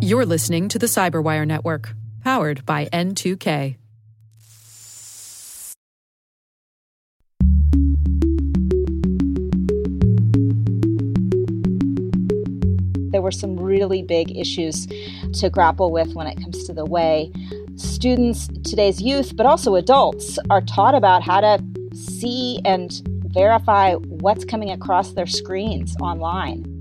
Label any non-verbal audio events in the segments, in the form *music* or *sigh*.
You're listening to the Cyberwire Network, powered by N2K. There were some really big issues to grapple with when it comes to the way students, today's youth, but also adults, are taught about how to see and verify what's coming across their screens online.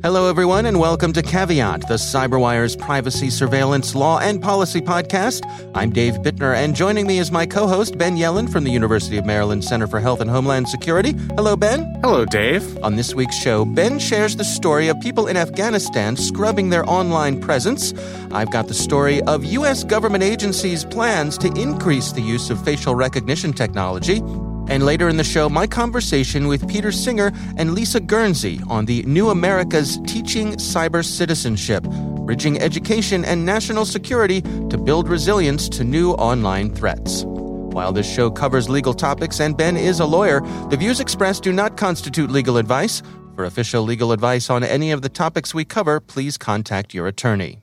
Hello, everyone, and welcome to Caveat, the CyberWire's privacy, surveillance, law, and policy podcast. I'm Dave Bittner, and joining me is my co host, Ben Yelin from the University of Maryland Center for Health and Homeland Security. Hello, Ben. Hello, Dave. On this week's show, Ben shares the story of people in Afghanistan scrubbing their online presence. I've got the story of U.S. government agencies' plans to increase the use of facial recognition technology. And later in the show, my conversation with Peter Singer and Lisa Guernsey on the New America's Teaching Cyber Citizenship, bridging education and national security to build resilience to new online threats. While this show covers legal topics and Ben is a lawyer, the views expressed do not constitute legal advice. For official legal advice on any of the topics we cover, please contact your attorney.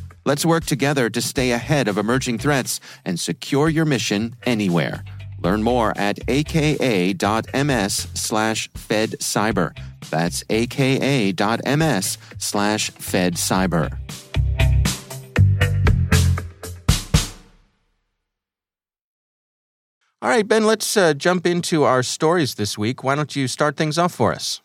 Let's work together to stay ahead of emerging threats and secure your mission anywhere. Learn more at aka.ms slash fedcyber. That's aka.ms slash fedcyber. All right, Ben, let's uh, jump into our stories this week. Why don't you start things off for us?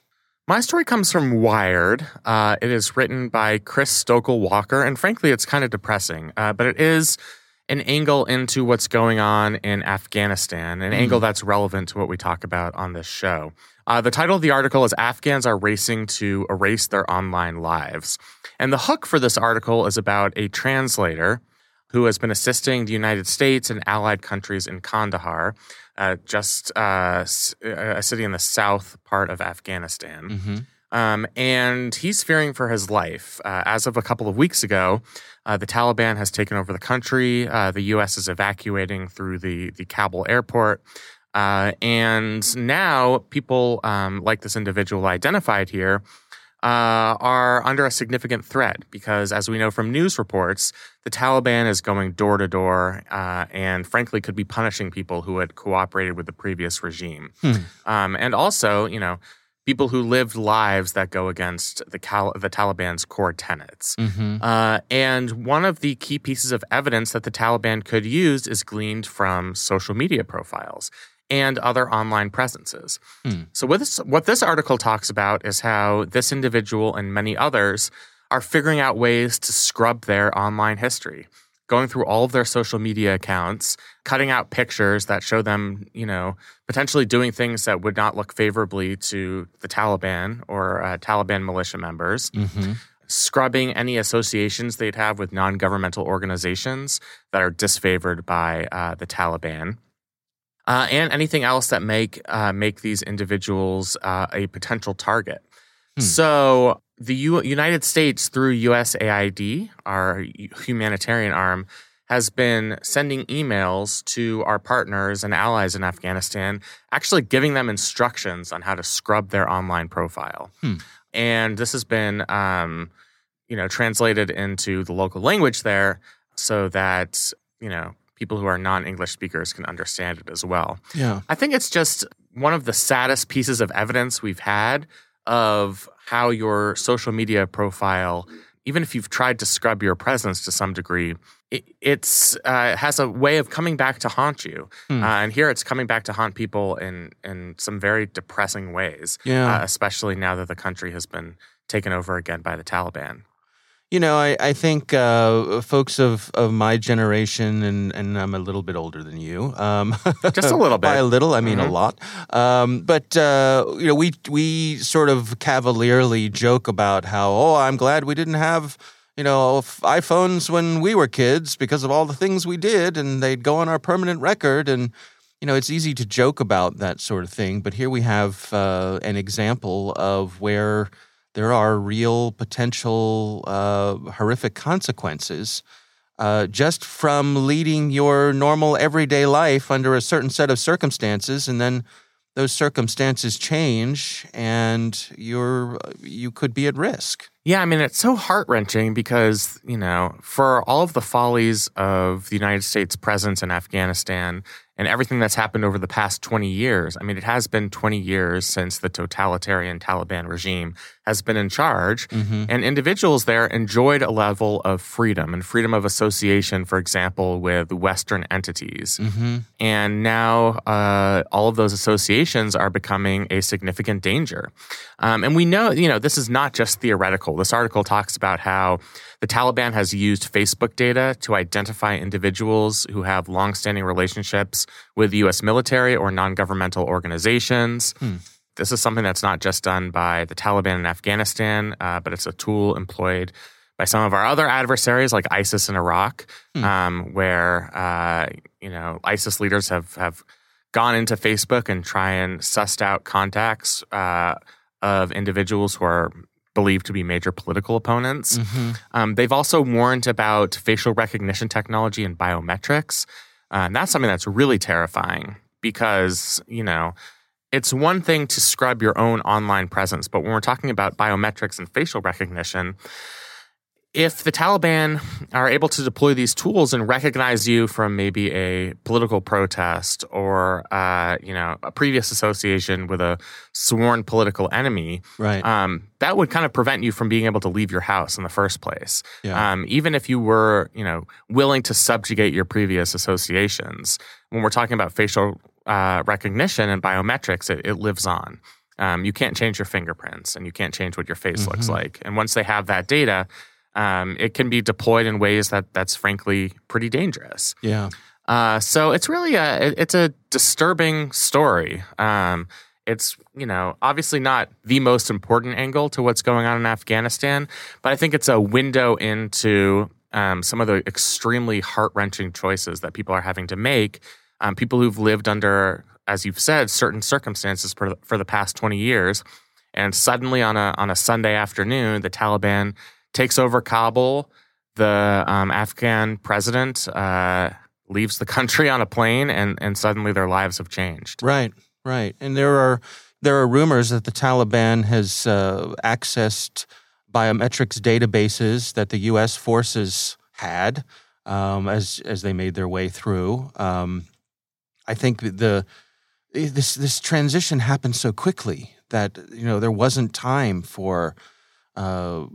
My story comes from Wired. Uh, it is written by Chris Stokel Walker, and frankly, it's kind of depressing. Uh, but it is an angle into what's going on in Afghanistan, an mm. angle that's relevant to what we talk about on this show. Uh, the title of the article is Afghans Are Racing to Erase Their Online Lives. And the hook for this article is about a translator who has been assisting the United States and allied countries in Kandahar, uh, just uh, a city in the south part of Afghanistan. Mm-hmm. Um, and he's fearing for his life. Uh, as of a couple of weeks ago, uh, the Taliban has taken over the country. Uh, the U.S. is evacuating through the, the Kabul airport. Uh, and now people um, like this individual identified here uh, are under a significant threat because, as we know from news reports, the Taliban is going door to door uh, and, frankly, could be punishing people who had cooperated with the previous regime. Hmm. Um, and also, you know, people who lived lives that go against the, Cal- the Taliban's core tenets. Mm-hmm. Uh, and one of the key pieces of evidence that the Taliban could use is gleaned from social media profiles and other online presences. Hmm. So, what this, what this article talks about is how this individual and many others are figuring out ways to scrub their online history, going through all of their social media accounts, cutting out pictures that show them, you know, potentially doing things that would not look favorably to the Taliban or uh, Taliban militia members. Mm-hmm scrubbing any associations they'd have with non governmental organizations that are disfavored by uh, the Taliban uh, and anything else that make uh, make these individuals uh, a potential target. Hmm. So the U- United States, through USAID, our humanitarian arm, has been sending emails to our partners and allies in Afghanistan, actually giving them instructions on how to scrub their online profile. Hmm. And this has been, um, you know, translated into the local language there, so that you know people who are non-English speakers can understand it as well. Yeah. I think it's just one of the saddest pieces of evidence we've had of how your social media profile, even if you've tried to scrub your presence to some degree, it, it's uh, has a way of coming back to haunt you. Hmm. Uh, and here it's coming back to haunt people in in some very depressing ways. Yeah. Uh, especially now that the country has been taken over again by the Taliban. You know, I, I think uh, folks of, of my generation, and, and I'm a little bit older than you. Um, *laughs* Just a little bit. By a little, I mean Mhm. a lot. Um, but, uh, you know, we, we sort of cavalierly joke about how, oh, I'm glad we didn't have, you know, f- iPhones when we were kids because of all the things we did, and they'd go on our permanent record. And, you know, it's easy to joke about that sort of thing. But here we have uh, an example of where there are real potential uh, horrific consequences uh, just from leading your normal everyday life under a certain set of circumstances, and then those circumstances change, and you're you could be at risk. Yeah, I mean, it's so heart wrenching because, you know, for all of the follies of the United States presence in Afghanistan and everything that's happened over the past 20 years, I mean, it has been 20 years since the totalitarian Taliban regime has been in charge. And individuals there enjoyed a level of freedom and freedom of association, for example, with Western entities. And now uh, all of those associations are becoming a significant danger. Um, and we know, you know, this is not just theoretical. This article talks about how the Taliban has used Facebook data to identify individuals who have longstanding relationships with the U.S. military or non governmental organizations. This is something that's not just done by the Taliban in Afghanistan, uh, but it's a tool employed by some of our other adversaries like ISIS in Iraq, um, where uh, you know ISIS leaders have have gone into Facebook and try and sussed out contacts uh, of individuals who are believed to be major political opponents. Um, they've also warned about facial recognition technology and biometrics. Uh, and that's something that's really terrifying because, you know, it's one thing to scrub your own online presence, but when we're talking about biometrics and facial recognition, if the Taliban are able to deploy these tools and recognize you from maybe a political protest or, uh, you know, a previous association with a sworn political enemy, Right. um, that would kind of prevent you from being able to leave your house in the first place. Yeah. Um, even if you were, you know, willing to subjugate your previous associations, when we're talking about facial uh, recognition and biometrics, it, it lives on. Um, you can't change your fingerprints and you can't change what your face looks like. And once they have that data, um, it can be deployed in ways that that's frankly pretty dangerous. yeah. Uh, so it's really a it- it's a disturbing story. Um, it's you know obviously not the most important angle to what's going on in Afghanistan, but I think it's a window into um, some of the extremely heart wrenching choices that people are having to make. Um, people who've lived under, as you've said, certain circumstances for for the past twenty years, and suddenly on a on a Sunday afternoon, the Taliban takes over Kabul. The um, Afghan president uh, leaves the *laughs* country on a plane, and and suddenly their lives have changed. Right, right. And there are there are rumors that the Taliban has uh, accessed biometrics databases that the U.S. forces had um, as as they made their way through. Um, I think the this this transition happened so quickly that you know there wasn't time for. Uh,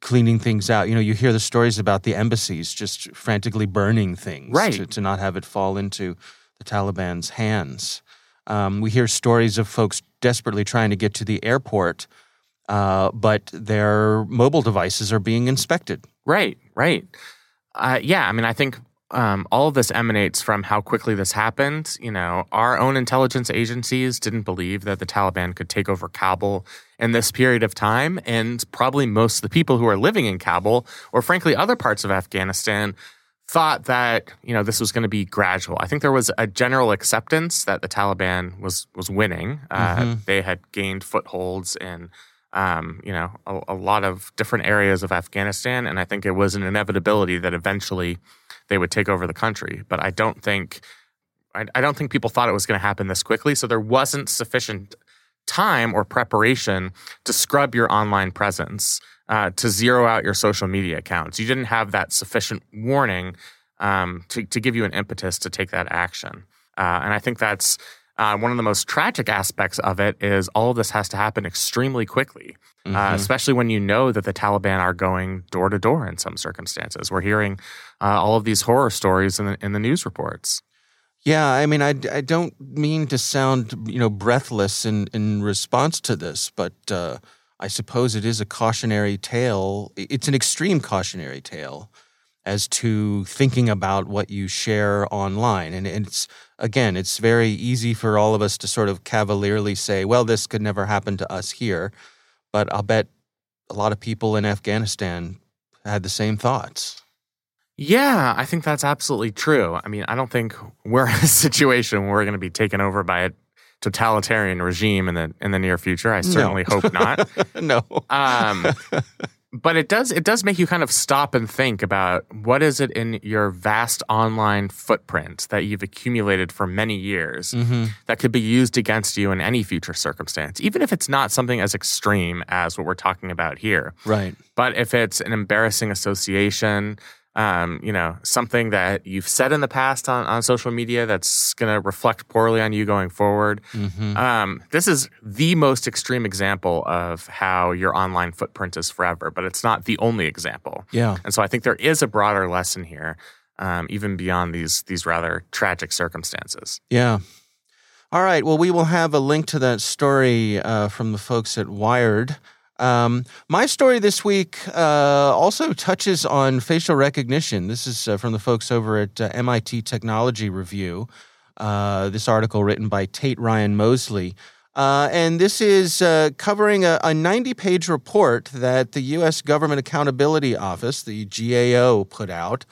cleaning things out you know you hear the stories about the embassies just frantically burning things Right. to, to not have it fall into the taliban's hands um, we hear stories of folks desperately trying to get to the airport, uh, but their mobile devices are being inspected. Right, right. Uh, yeah, I mean, I think um, all of this emanates from how quickly this happened. You know, our own intelligence agencies didn't believe that the Taliban could take over Kabul in this period of time. And probably most of the people who are living in Kabul, or frankly, other parts of Afghanistan, thought that you know this was going to be gradual. I think there was a general acceptance that the Taliban was was winning. Uh, They had gained footholds in um, you know a, a lot of different areas of Afghanistan, and I think it was an inevitability that eventually they would take over the country. But I don't think I, I don't think people thought it was going to happen this quickly. So there wasn't sufficient time or preparation to scrub your online presence, uh, to zero out your social media accounts. You didn't have that sufficient warning um, to, to give you an impetus to take that action. Uh, and I think that's uh, one of the most tragic aspects of it is all of this has to happen extremely quickly, uh, especially when you know that the Taliban are going door to door in some circumstances. We're hearing uh, all of these horror stories in the, in the news reports. Yeah, I mean, I, I don't mean to sound you know breathless in, in response to this, but uh, I suppose it is a cautionary tale. It's an extreme cautionary tale as to thinking about what you share online. And it's, again, it's very easy for all of us to sort of cavalierly say, well, this could never happen to us here. But I'll bet a lot of people in Afghanistan had the same thoughts. Yeah, I think that's absolutely true. I mean, I don't think we're *laughs* in a situation where we're going to be taken over by a totalitarian regime in the in the near future. I certainly no. hope not. *laughs* no. Um, but it does it does make you kind of stop and think about what is it in your vast online footprint that you've accumulated for many years mm-hmm. that could be used against you in any future circumstance even if it's not something as extreme as what we're talking about here right but if it's an embarrassing association um, you know, something that you've said in the past on, on social media that's going to reflect poorly on you going forward. Mm-hmm. Um, this is the most extreme example of how your online footprint is forever, but it's not the only example. Yeah. And so I think there is a broader lesson here, um, even beyond these these rather tragic circumstances. Yeah. All right. Well, we will have a link to that story uh, from the folks at Wired. Um, my story this week uh, also touches on facial recognition. This is uh, from the folks over at uh, MIT Technology Review. Uh, this article written by Tate Ryan Mosley. Uh, and this is uh, covering a, a 90 page report that the U.S. Government Accountability Office, the GAO, put out.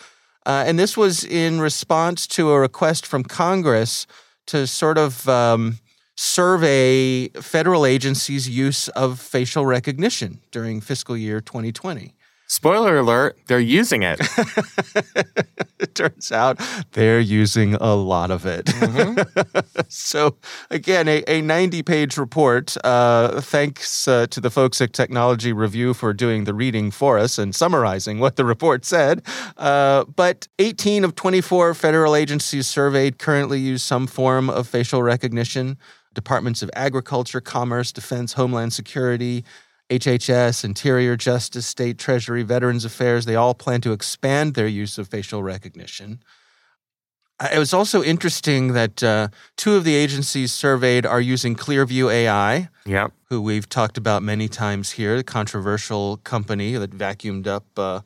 and this was in response to a request from Congress to sort of. Um, survey federal agencies' use of facial recognition during fiscal year 2020. Spoiler alert, they're using it. *laughs* it turns out they're using a lot of it. Mm-hmm. *laughs* so, again, a, a 90 page report. Uh, thanks uh, to the folks at Technology Review for doing the reading for us and summarizing what the report said. Uh, but 18 of 24 federal agencies surveyed currently use some form of facial recognition. Departments of Agriculture, Commerce, Defense, Homeland Security, HHS, Interior, Justice, State Treasury, Veterans Affairs, they all plan to expand their use of facial recognition. It was also interesting that uh, two of the agencies surveyed are using Clearview AI, yep. who we've talked about many times here, the controversial company that vacuumed up uh,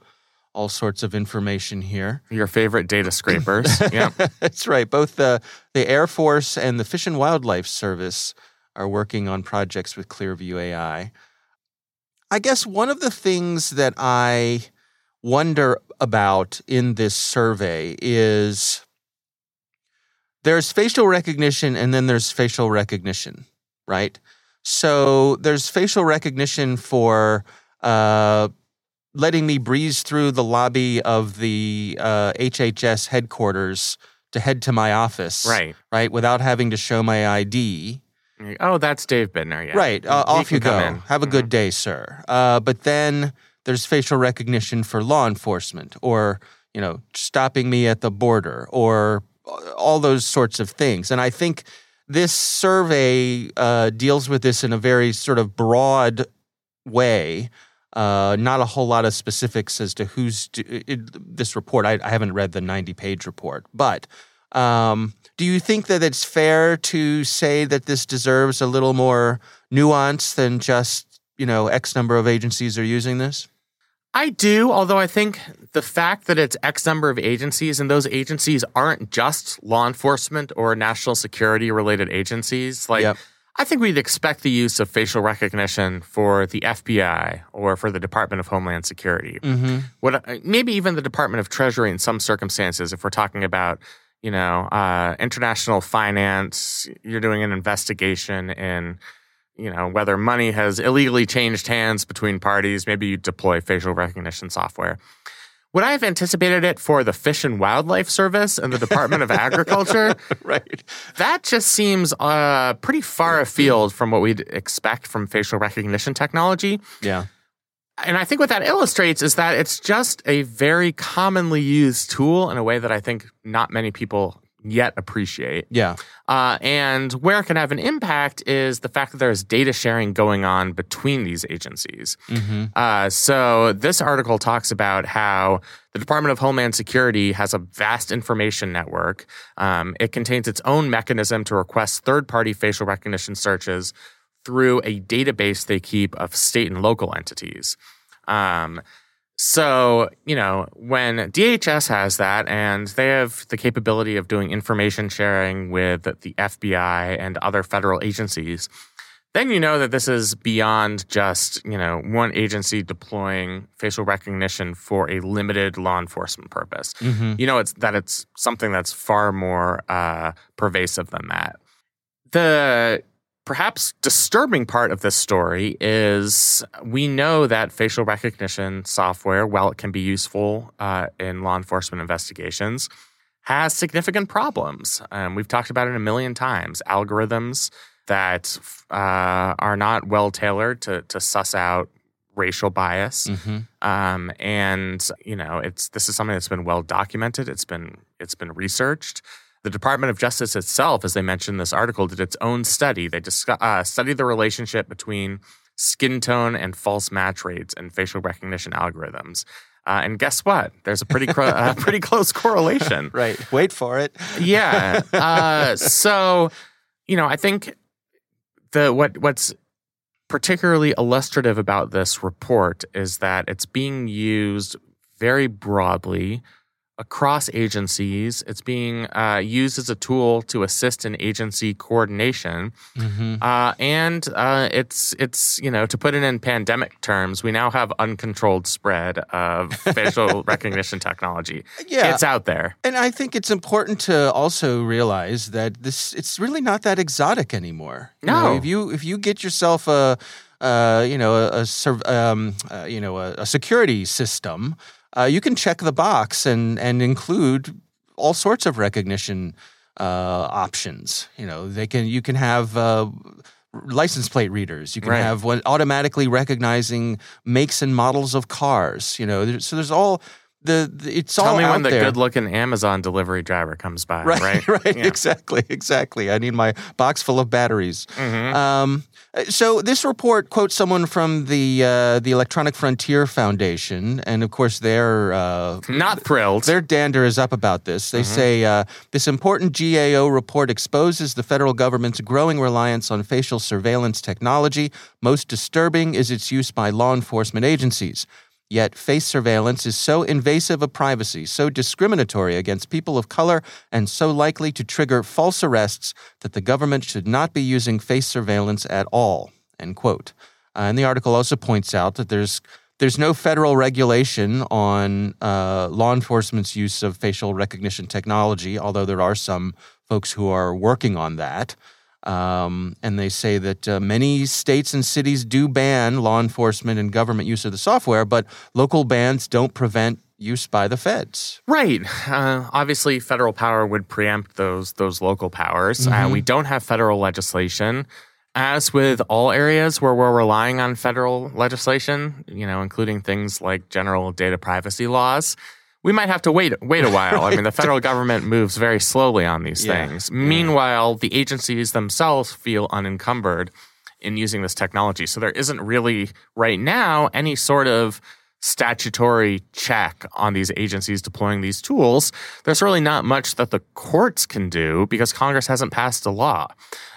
all sorts of information here. Your favorite data scrapers. *laughs* yeah. That's right. Both the, the Air Force and the Fish and Wildlife Service are working on projects with Clearview AI. I guess one of the things that I wonder about in this survey is there's facial recognition and then there's facial recognition, right? So there's facial recognition for uh, letting me breeze through the lobby of the uh, HHS headquarters to head to my office. Right. Right. Without having to show my ID. Oh, that's Dave Bittner. Yeah. Right. Uh, off you go. In. Have a good mm-hmm. day, sir. Uh, but then there's facial recognition for law enforcement or, you know, stopping me at the border or all those sorts of things. And I think this survey uh, deals with this in a very sort of broad way. Uh, not a whole lot of specifics as to who's do, it, this report. I, I, haven't read the 90 page report, but um, do you think that it's fair to say that this deserves a little more nuance than just, you know, X number of agencies are using this? I do, although I think the fact that it's X number of agencies and those agencies aren't just law enforcement or national security related agencies, like yep. I think we'd expect the use of facial recognition for the FBI or for the Department of Homeland Security. Mm-hmm. What maybe even the Department of Treasury in some circumstances, if we're talking about you know uh, international finance, you're doing an investigation in you know whether money has illegally changed hands between parties. Maybe you deploy facial recognition software. Would I have anticipated it for the Fish and Wildlife Service and the Department of *laughs* Agriculture? right. That just seems uh, pretty far afield from what we'd expect from facial recognition technology. Yeah. And I think what that illustrates is that it's just a very commonly used tool in a way that I think not many people yet appreciate. Yeah. Uh, and where it can have an impact is the fact that there's data sharing going on between these agencies. Mm-hmm. Uh, so this article talks about how the Department of Homeland Security has a vast information network. Um, it contains its own mechanism to request third party facial recognition searches through a database they keep of state and local entities. Um, so, you know, when DHS has that and they have the capability of doing information sharing with the FBI and other federal agencies, then you know that this is beyond just, you know, one agency deploying facial recognition for a limited law enforcement purpose. Mm-hmm. You know, it's that it's something that's far more uh, pervasive than that. The perhaps disturbing part of this story is we know that facial recognition software, while it can be useful uh, in law enforcement investigations, has significant problems. Um, we've talked about it a million times. Algorithms that uh, are not well tailored to, to suss out racial bias, mm-hmm. um, and you know, it's this is something that's been well documented. It's been it's been researched. The Department of Justice itself, as they mentioned in this article, did its own study. They discuss, uh, studied the relationship between skin tone and false match rates and facial recognition algorithms. Uh, and guess what? There's a pretty cro- uh, pretty *laughs* close correlation. right. Wait for it. *laughs* yeah. Uh, so, you know, I think the what what's particularly illustrative about this report is that it's being used very broadly across agencies. It's being uh, used as a tool to assist in agency coordination, mm-hmm. uh, and uh, it's it's you know to put it in pandemic terms, we now have uncontrolled spread of *laughs* facial recognition technology. Yeah, it's out there, and I think it's important to also realize that this it's really not that exotic anymore. No, you know, if you if you get yourself a uh, you know a, a um, uh, you know a, a security system uh, you can check the box and and include all sorts of recognition uh, options. You know, they can you can have uh, license plate readers. You can right. have one automatically recognizing makes and models of cars. You know, so there's all the, the it's Tell all me when the there. good-looking Amazon delivery driver comes by. Right, right, *laughs* right. Yeah. Exactly, exactly. I need my box full of batteries. Mm-hmm. Um, so this report quotes someone from the uh, the Electronic Frontier Foundation, and of course they're uh, not thrilled. Their dander is up about this. They mm-hmm. say uh, this important GAO report exposes the federal government's growing reliance on facial surveillance technology. Most disturbing is its use by law enforcement agencies. Yet, face surveillance is so invasive of privacy, so discriminatory against people of color, and so likely to trigger false arrests that the government should not be using face surveillance at all. End quote. Uh, and the article also points out that there's there's no federal regulation on uh, law enforcement's use of facial recognition technology, although there are some folks who are working on that. Um, and they say that uh, many states and cities do ban law enforcement and government use of the software, but local bans don't prevent use by the feds. Right. Uh, obviously, federal power would preempt those those local powers. Uh, mm-hmm. Uh, we don't have federal legislation. As with all areas where we're relying on federal legislation, you know, including things like general data privacy laws, we might have to wait wait a while. I mean, the *laughs* federal government moves very slowly on these yeah. things. Meanwhile, the agencies themselves feel unencumbered in using this technology. So there isn't really right now any sort of statutory check on these agencies deploying these tools. There's really not much that the courts can do because Congress hasn't passed a law.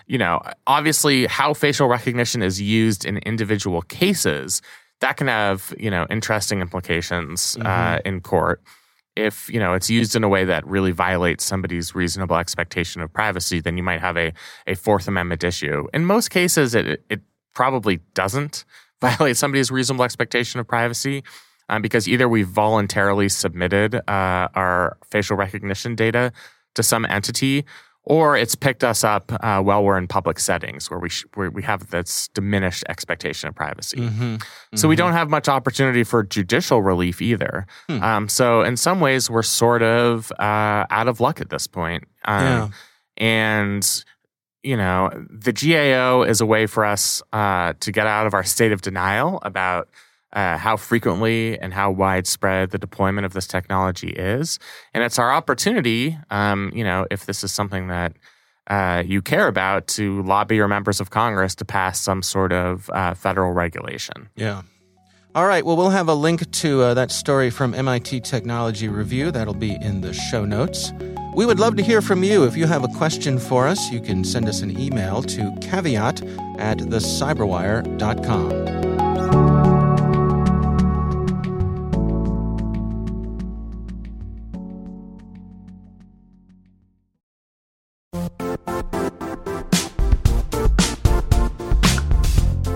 You know, obviously how facial recognition is used in individual cases that can have you know interesting implications uh, mm-hmm. uh, in court if you know it's used in a way that really violates somebody's reasonable expectation of privacy then you might have a, a fourth amendment issue in most cases it, it probably doesn't *laughs* violate somebody's reasonable expectation of privacy um, because either we voluntarily submitted uh, our facial recognition data to some entity or it's picked us up uh, while we're in public settings where we sh- where we have this diminished expectation of privacy. Mm-hmm. So mm-hmm. we don't have much opportunity for judicial relief either. Hmm. Um, so in some ways, we're sort of uh, out of luck at this point. Um, yeah. And you know, the GAO is a way for us uh, to get out of our state of denial about uh, how frequently and how widespread the deployment of this technology is. And it's our opportunity, um, you know, if this is something that uh, you care about, to lobby your members of Congress to pass some sort of uh, federal regulation. Yeah. All right. Well, we'll have a link to uh, that story from MIT Technology Review. That'll be in the show notes. We would love to hear from you. If you have a question for us, you can send us an email to caveat at thecyberwire.com.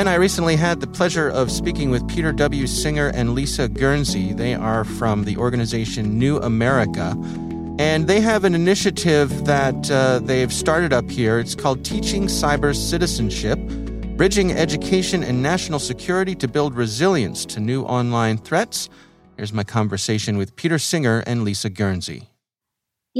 Ben, I recently had the pleasure of speaking with Peter W. Singer and Lisa Guernsey. They are from the organization New America. And they have an initiative that uh, they've started up here. It's called Teaching Cyber Citizenship Bridging Education and National Security to Build Resilience to New Online Threats. Here's my conversation with Peter Singer and Lisa Guernsey.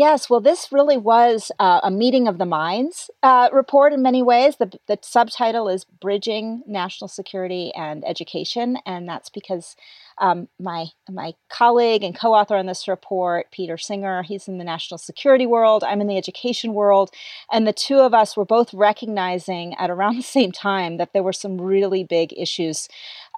Yes, well, this really was uh, a meeting of the minds uh, report in many ways. The, the subtitle is Bridging National Security and Education, and that's because um, my my colleague and co-author on this report, Peter Singer, he's in the national security world. I'm in the education world, and the two of us were both recognizing at around *laughs* the same time that there were some really big issues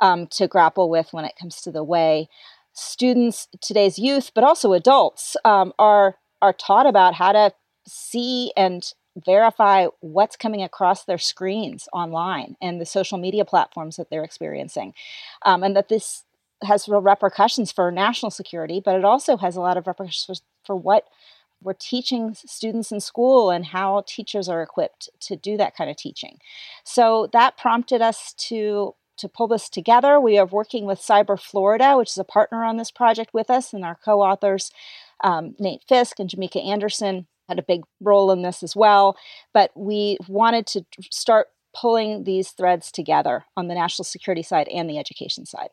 um, to grapple with when it comes to the way students, today's youth, but also adults, um, are are taught about how to see and verify what's coming across their screens online and the social media platforms that they're experiencing. Um, and that this has real repercussions for national security, but it also has a lot of repercussions for, what we're teaching students in school and how teachers are equipped to do that kind of teaching. So that prompted us to to pull this together. We are working with Cyber Florida, which is a partner on this project with us, and our co-authors um, Nate Fisk and Jimmeka Anderson had a big role in this as well. But we wanted to start pulling these threads together on the national security side and the education side.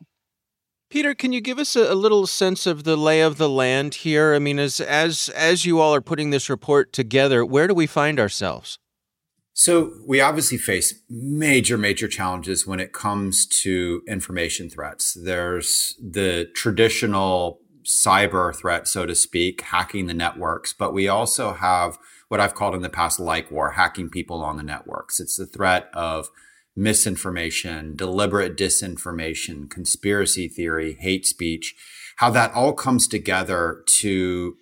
Peter, can you give us a, a, little sense of the lay of the land here? I mean, as as as you all are putting this report together, where do we find ourselves? So we obviously face major, major challenges when it comes to information threats. There's the traditional cyber threat, so to speak, hacking the networks, but we also have what I've called in the past LikeWar, hacking people on the networks. It's the threat of misinformation, deliberate disinformation, conspiracy theory, hate speech, how that all comes together to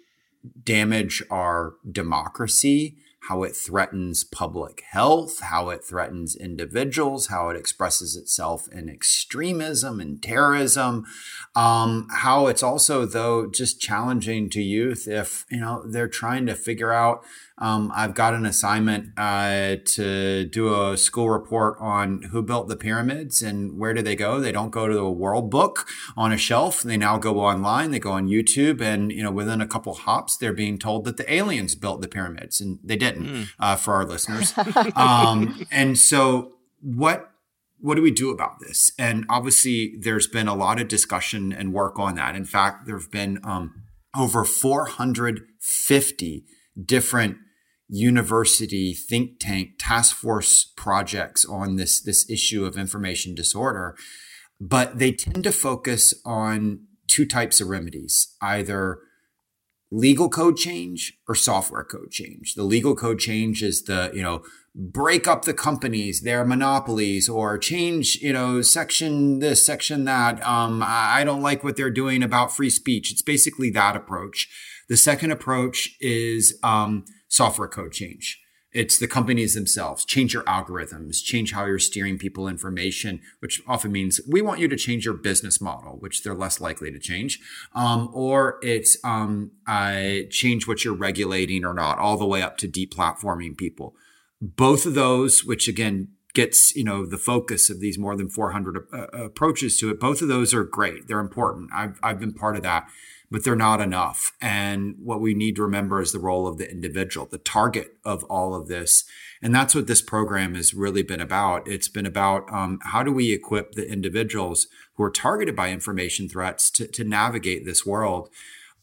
damage our democracy how it threatens public health, how it threatens individuals, how it expresses itself in extremism and terrorism, um, how it's also though just challenging to youth if you know they're trying to figure out um, I've got an assignment uh, to do a school report on who built the pyramids and where do they go. They don't go to the World Book on a shelf. They now go online. They go on YouTube, and you know within a couple hops, they're being told that the aliens built the pyramids, and they didn't. Mm. Uh, for our listeners, *laughs* um, and so what what do we do about this? And obviously, there's been a lot of discussion and work on that. In fact, there have been um, over 450 different university think tank task force projects on this this issue of information disorder but they tend to focus on two types of remedies either legal code change or software code change. The legal code change is the you know break up the companies their monopolies or change you know section this section that. Um, i don't like what they're doing about free speech. It's basically that approach the second approach is um, software code change. it's the companies themselves. Change your algorithms, change how you're steering people information, which often means we want you to change your business model, which they're less likely to change. Um, or it's um, uh, change what you're regulating or not, all the way up to deplatforming people. Both of those, which again gets you know the focus of these more than 400 uh, approaches to it, both of those are great. They're important. I've I've been part of that but they're not enough. And what we need to remember is the role of the individual, the target of all of this. And that's what this program has really been about. It's been about um, how do we equip the individuals who are targeted by information threats to, to navigate this world.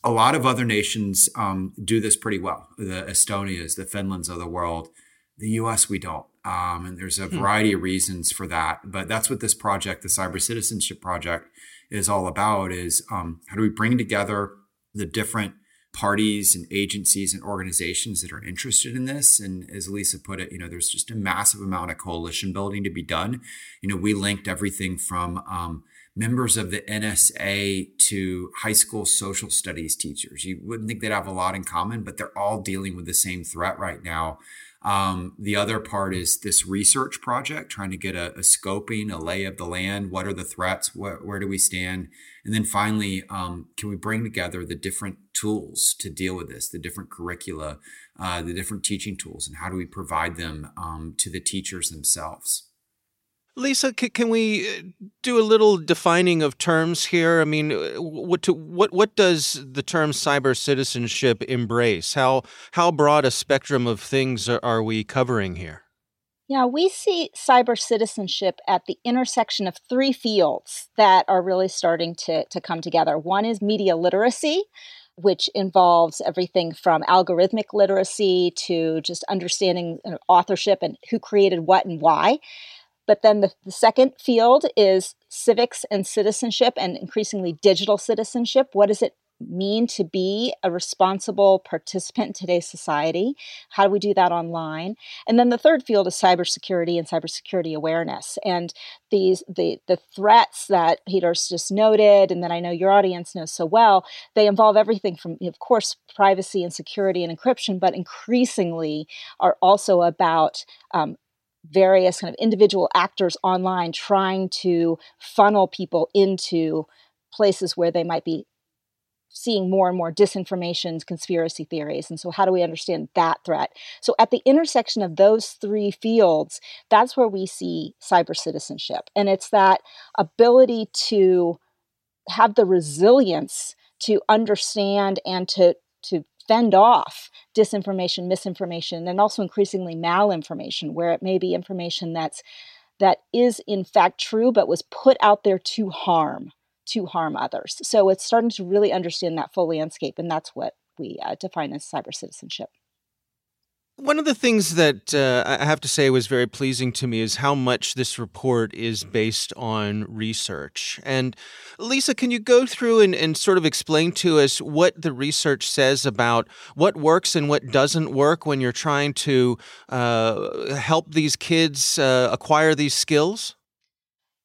A lot of other nations um, do this pretty well. The Estonias, the Finlands of the world. The US, we don't. Um, and there's a hmm. variety of reasons for that. But that's what this project, the Cyber Citizenship Project, is all about is um, how do we bring together the different parties and agencies and organizations that are interested in this? And as lisa put it you know there's just a massive amount of coalition building to be done. You know we linked everything from um, members of the nsa to high school social studies teachers. You wouldn't think they'd have a lot in common but they're all dealing with the same threat right now um, the other part is this research project, trying to get a, a, scoping, a lay of the land. What are the threats? Where, where do we stand? And then finally, um, can we bring together the different tools to deal with this, the different curricula, uh, the different teaching tools, and how do we provide them um, to the teachers themselves? Lisa, can we uh, do a little defining of terms here? I mean, uh, what to, what what does the term cyber citizenship embrace? How how broad a spectrum of things are, are we covering here? Yeah, we see cyber citizenship at the intersection of three fields that are really starting to, to come together. One is media literacy, which involves everything from algorithmic literacy to just understanding authorship and who created what and why. But then the, the second field is civics and citizenship and increasingly digital citizenship. What does it mean to be a responsible participant in today's society? How do we do that online? And then the third field is cybersecurity and cybersecurity awareness. And these the the threats that Peter's just noted, and that I know your audience knows so well, they involve everything from, of course, privacy and security and encryption, but increasingly are also about um, various kind of individual actors online trying to funnel people into places where they might be seeing more and more disinformation, conspiracy theories. And so, how do we understand that threat? So, at the intersection of those three fields, that's where we see cyber citizenship. And it's that ability to have the resilience to understand and to, to fend off disinformation, misinformation, and also increasingly malinformation, where it may be information that's that is in fact true but was put out there to harm to harm others. So it's starting to really understand that full landscape, and that's what we uh, define as cyber citizenship. One of the things that uh, I have to say was very pleasing to me is how much this report is based on research. And Lisa, can you go through and, and sort of explain to us what the research says about what works and what doesn't work when you're trying to uh, help these kids uh, acquire these skills?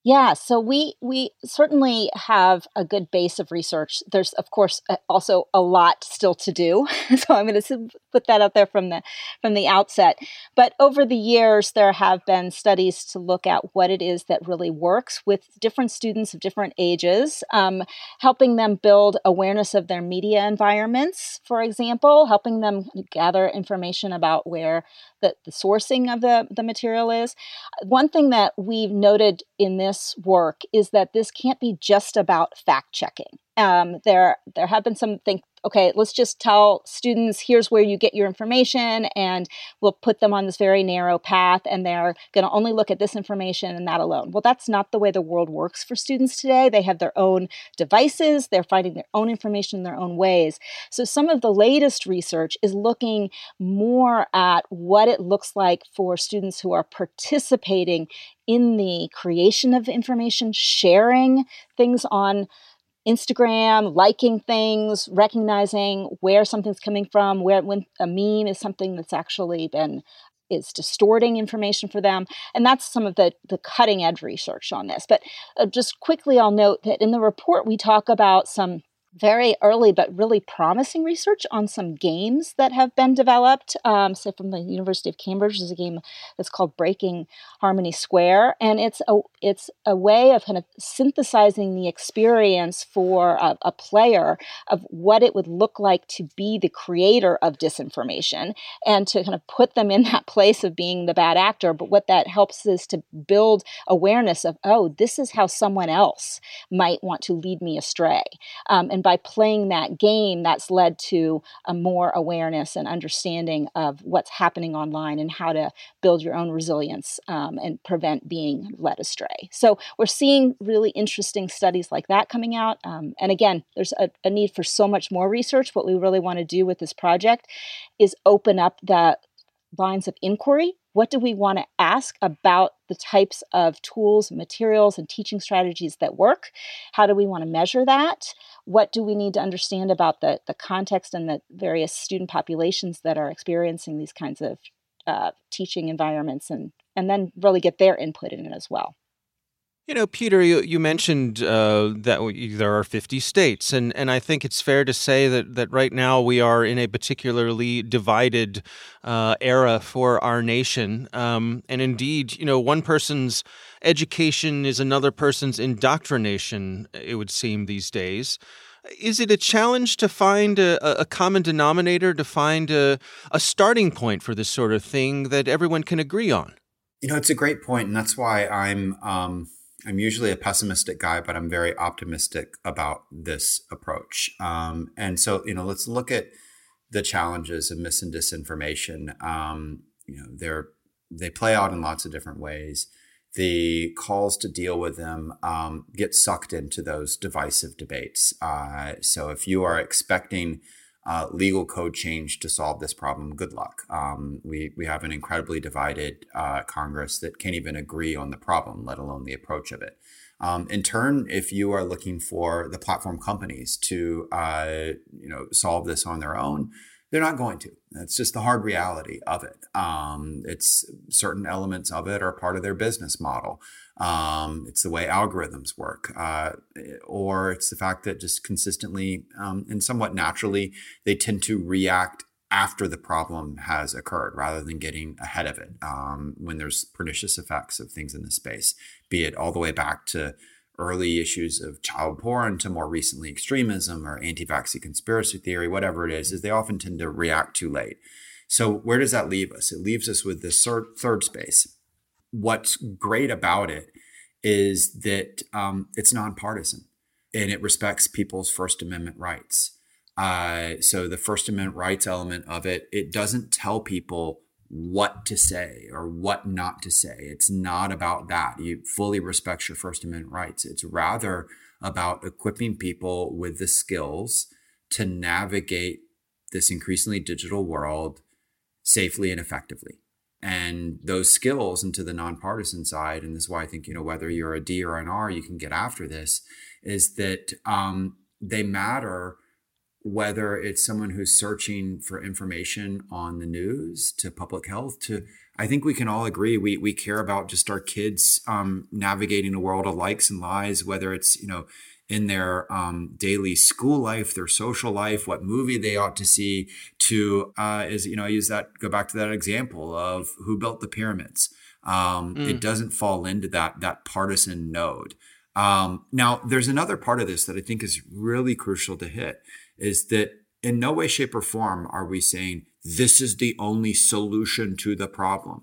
Yeah, so we we certainly have a good base of research. There's of course also a lot still to do. *laughs* so I'm going to put that out there from the from the outset. But over the years there have been studies to look at what it is that really works with different students of different ages, um, helping them build awareness of their media environments, for example, helping them gather information about where the, the sourcing of the, the material is. One thing that we've noted in this work is that this can't be just about fact checking. Um, there, there have been some think okay, let's just tell students here's where you get your information, and we'll put them on this very narrow path, and they're going to only look at this information and that alone. Well, that's not the way the world works for students today. They have their own devices, they're finding their own information in their own ways. So, some of the latest research is looking more at what it looks like for students who are participating in the creation of information, sharing things on Instagram, liking things, recognizing where something's coming from, where when a meme is something that's actually been is distorting information for them. And that's some of the, the cutting edge research on this. But uh, just quickly, I'll note that in the report, we talk about some very early but really promising research on some games that have been developed. Um, so, from the University of Cambridge, there's a game that's called Breaking Harmony Square, and it's a it's a way of kind of synthesizing the experience for a, a player of what it would look like to be the creator of disinformation and to kind of put them in *laughs* that place of being the bad actor. But what that helps is to build awareness of, oh, this is how someone else might want to lead me astray. Um, and by playing that game, that's led to a more awareness and understanding of what's happening online and how to build your own resilience um, and prevent being led astray. So we're seeing really interesting studies like that coming out. Um, and again, there's a, a need for so much more research. What we really want to do with this project is open up the lines of inquiry what do we want to ask about the types of tools, materials, and teaching strategies that work? How do we want to measure that? What do we need to understand about the, the context and the various student populations that are experiencing these kinds of uh, teaching environments and, and then really get their input in it as well? You know, Peter, you, you mentioned uh, that there are 50 states, and, and I think it's fair to say that, that right now we are in a particularly divided uh, era for our nation. Um, and indeed, you know, one person's education is another person's indoctrination, it would seem these days. Is it a challenge to find a, a common denominator, to find a, a starting point for this sort of thing that everyone can agree on? You know, it's a great point, and that's why I'm. Um I'm usually a pessimistic guy, but I'm very optimistic about this approach. Um, and so, you know, let's look at the challenges of mis and disinformation. Um, you know, they're they play out in lots of different ways. The calls to deal with them um, get sucked into those divisive debates. Uh, so, if you are expecting uh, legal code change to solve this problem, good luck. Um, we, we have an incredibly divided uh, Congress that can't even agree on the problem, let alone the approach of it. Um, in turn, if you are looking for the platform companies to uh, you know solve this on their own, they're not going to. That's just the hard reality of it. Um, it's certain elements of it are part of their business model. Um, it's the way algorithms work, uh, or it's the fact that just consistently um, and somewhat naturally they tend to react after the problem has occurred rather than getting ahead of it um, when there's pernicious effects of things in the space, be it all the way back to early issues of child porn to more recently extremism or anti-vaccine conspiracy theory, whatever it is, is they often tend to react too late. So where does that leave us? It leaves us with this third, third space. What's great about it is that um, it's nonpartisan and it respects people's First Amendment rights. Uh, so the First Amendment rights element of it, it doesn't tell people what to say or what not to say. It's not about that. You fully respect your First Amendment rights. It's rather about equipping people with the skills to navigate this increasingly digital world safely and effectively. And those skills into the nonpartisan side, and this is why I think, you know, whether you're a D or an R, you can get after this, is that um, they matter whether it's someone who's searching for information on the news to public health to i think we can all agree we, we care about just our kids um, navigating a world of likes and lies whether it's you know in their um, daily school life their social life what movie they ought to see to uh, is you know i use that go back to that example of who built the pyramids um, mm. it doesn't fall into that that partisan node um, now there's another part of this that i think is really crucial to hit is that in no way, shape, or form are we saying this is the only solution to the problem.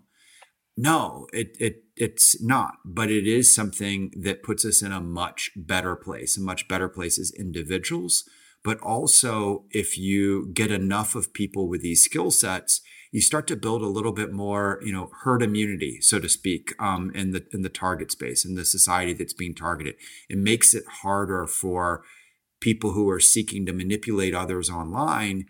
No, it, it it's not, but it is something that puts us in a much better place, a much better place as individuals. But also, if you get enough of people with these skill sets, you start to build a little bit more, you know, herd immunity, so to speak, um, in the in the target space in the society that's being targeted. It makes it harder for people who are seeking to manipulate others online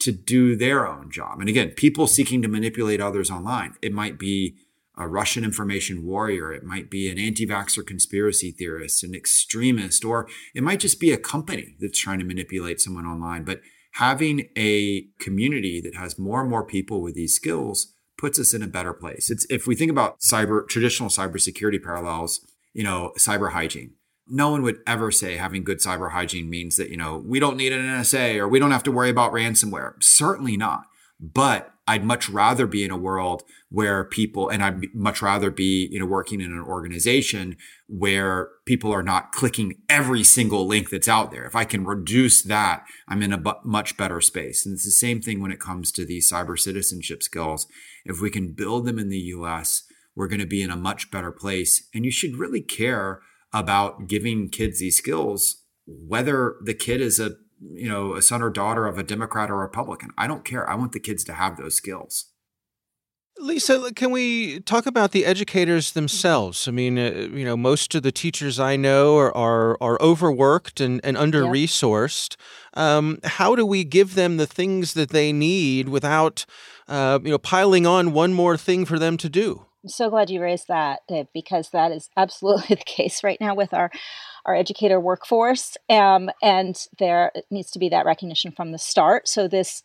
to do their own job. And again, people seeking to manipulate others online, it might be a Russian information warrior, it might be an anti vaxxer conspiracy theorist, an extremist, or it might just be a company that's trying to manipulate someone online. But having a community that has more and more people with these skills puts us in a better place. It's if we think about cyber traditional cybersecurity parallels, you know, cyber hygiene no one would ever say having good cyber hygiene means that, you know, we don't need an NSA or we don't have to worry about ransomware. Certainly not. But I'd much rather be in a world where people, and I'd much rather be, you know, working in an organization where people are not clicking every single link that's out there. If I can reduce that, I'm in a bu- much better space. And it's the same thing when it comes to these cyber citizenship skills. If we can build them in the US, we're going to be in a much better place. And you should really care about giving kids these skills, whether the kid is a you know a son or daughter of a Democrat or Republican. I don't care. I want the kids to have those skills. Lisa, can we talk about the educators themselves? I mean, uh, you know, most of the teachers I know are are, are overworked and, and under resourced. Um, how do we give them the things that they need without, uh, you know, piling on one more thing for them to do? I'm so glad you raised that, Dave, because that is absolutely *laughs* the case right now with our our educator workforce, um, and there needs to be that recognition from the start. So this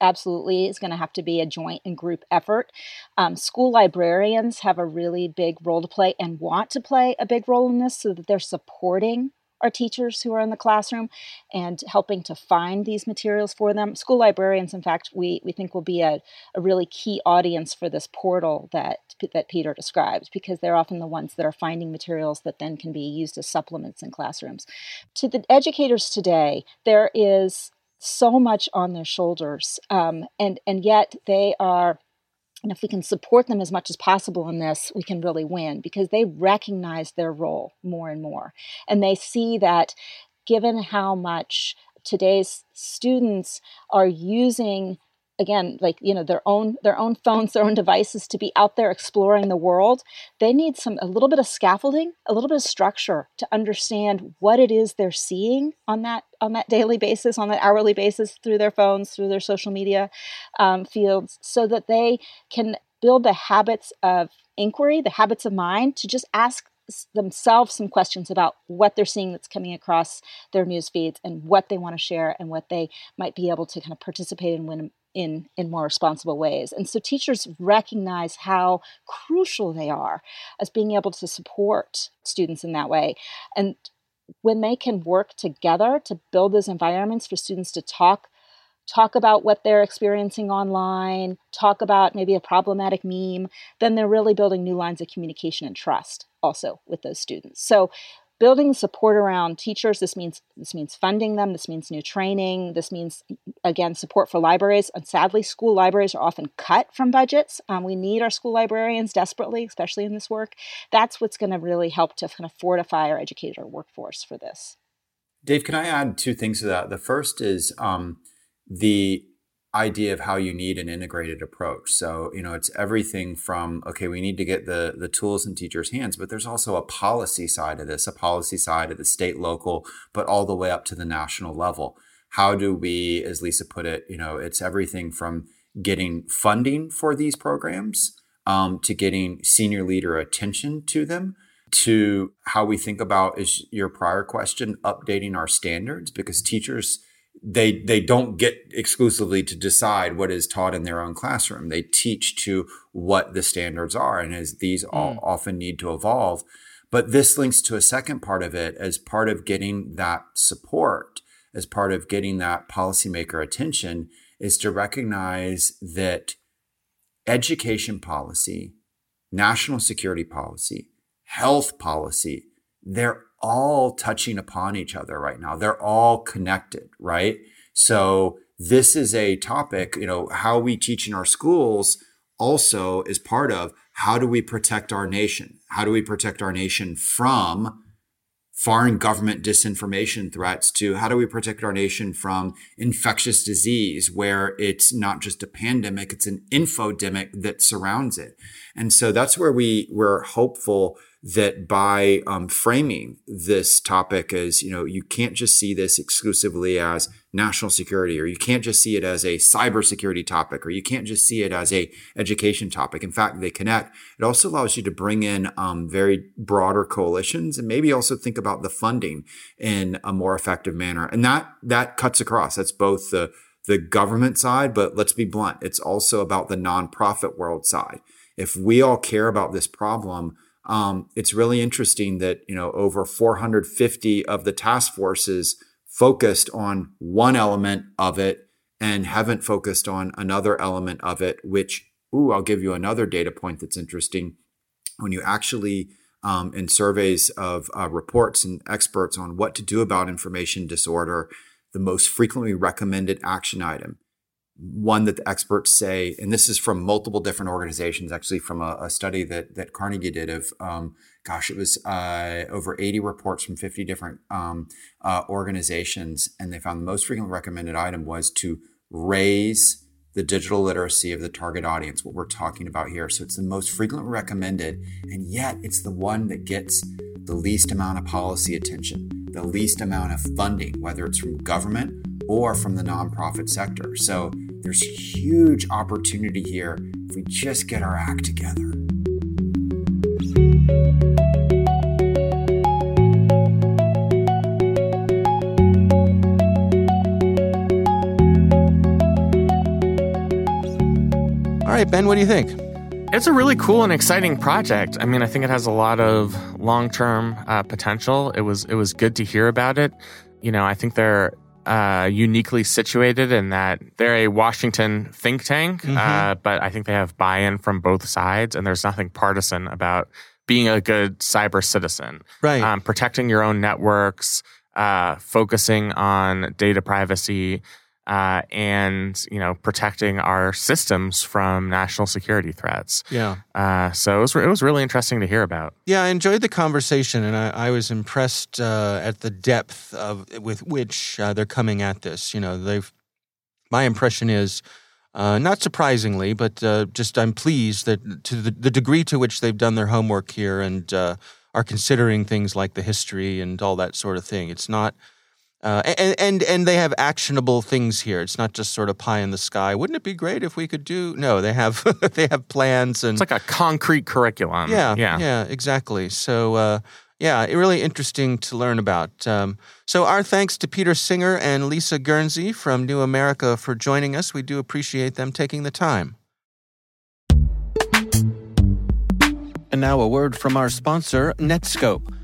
absolutely is going to have to be a joint and group effort. Um, school librarians have a really big role to play and want to play a big role in this, so that they're supporting our teachers who are in the classroom and helping to find these materials for them. School librarians, in fact, we, we think will be a, a really key audience for this portal that, that Peter described because they're often the ones that are finding materials that then can be used as supplements in classrooms. To the educators today, there is so much on their shoulders, um, and, and yet they are and if we can support them as much as possible in this, we can really win because they recognize their role more and more. And they see that given how much today's students are using again like you know their own their own phones their own devices to be out there exploring the world they need some a little bit of scaffolding a little bit of structure to understand what it is they're seeing on that on that daily basis on that hourly basis through their phones through their social media um, fields so that they can build the habits of inquiry the habits of mind to just ask themselves some questions about what they're seeing that's coming across their news feeds and what they want to share and what they might be able to kind of participate in when in in more responsible ways. And so teachers recognize how crucial they are as being able to support students in that way. And when they can work together to build those environments for students to talk talk about what they're experiencing online talk about maybe a problematic meme then they're really building new lines of communication and trust also with those students. So building support around teachers this means this means funding them this means new training this means again support for libraries. And sadly school libraries are often cut from budgets. Um, we need our school librarians desperately especially in this work. That's what's going to really help to kind of fortify our educator workforce for this. Dave can i add two things to that? The first is um, the idea of how you need an integrated approach. So, you know, it's everything from okay, we need to get the the tools in teachers' hands, but there's also a policy side of this, a policy side at the state, local, but all the way up to the national level. How do we, as Lisa put it, you know, it's everything from getting funding for these programs um, to getting senior leader attention to them to how we think about is your prior question updating our standards because teachers they they don't get exclusively to decide what is taught in their own classroom. They teach to what the standards are, and as these mm. all often need to evolve. But this links to a second part of it as part of getting that support, as part of getting that policymaker attention, is to recognize that education policy, national security policy, health policy, they're all touching upon each other right now. They're all connected, right? So this is a topic, you know, how we teach in our schools also is part of how do we protect our nation? How do we protect our nation from foreign government disinformation threats to how do we protect our nation from infectious disease where it's not just a pandemic, it's an infodemic that surrounds it. And so that's where we we're hopeful that by um, framing this topic as, you know, you can't just see this exclusively as national security, or you can't just see it as a cybersecurity topic, or you can't just see it as a education topic. In fact, they connect. It also allows you to bring in um, very broader coalitions and maybe also think about the funding in a more effective manner. And that that cuts across. That's both the the government side, but let's be blunt, it's also about the nonprofit world side. If we all care about this problem, um, it's really interesting that you know over 450 of the task forces focused on one element of it and haven't focused on another element of it. Which, ooh, I'll give you another data point that's interesting. When you actually um, in surveys of uh, reports and experts on what to do about information disorder, the most frequently recommended action item one that the experts say, and this is from multiple different organizations, actually from a, a study that that Carnegie did of, um, gosh, it was uh, over 80 reports from 50 different um, uh, organizations, and they found the most frequently recommended item was to raise the digital literacy of the target audience, what we're talking about here. So it's the most frequently recommended, and yet it's the one that gets the least amount of policy attention, the least amount of funding, whether it's from government or from the nonprofit sector. So there's huge opportunity here if we just get our act together. All right, Ben, what do you think? It's a really cool and exciting project. I mean, I think it has a lot of long-term uh, potential. It was it was good to hear about it. You know, I think they're uh, uniquely situated in that they're a Washington think tank, mm-hmm. uh, but I think they have buy-in from both sides, and there's nothing partisan about being a good cyber citizen. Right, um, protecting your own networks, uh, focusing on data privacy uh, and you know protecting our systems from national security threats. Yeah. Uh, so it was it was really interesting to hear about. Yeah, I enjoyed the conversation, and I, I was impressed uh, at the depth of with which uh, they're coming at this. You know, they've. My impression is. Uh, not surprisingly, but uh, just I'm pleased that to the, the, degree to which they've done their homework here and are considering things like the history and all that sort of thing. It's not uh, and, and and they have actionable things here. It's not just sort of pie in the sky. Wouldn't it be great if we could do? No, they have *laughs* they have plans and it's like a concrete curriculum. Yeah, yeah, yeah, exactly. So uh, yeah, really interesting to learn about. Um, so our thanks to Peter Singer and Lisa Guernsey from New America for joining us. We do appreciate them taking the time. And now a word from our sponsor, Netskope.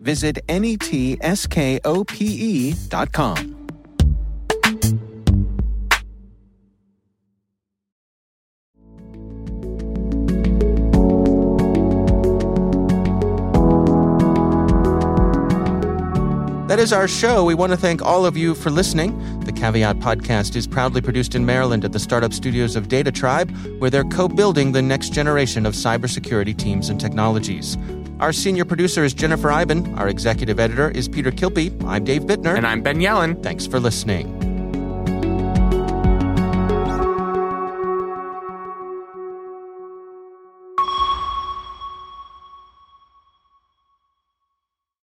visit netskope.com. That is our show. We want to thank all of you for listening. The Caveat podcast is proudly produced in Maryland at the startup studios of DataTribe, where they're co building the next generation of cybersecurity teams and technologies. Our senior producer is Jennifer Eiben. Our executive editor is Peter Kilpe. I'm Dave Bittner. And I'm Ben Yelin. Thanks for listening.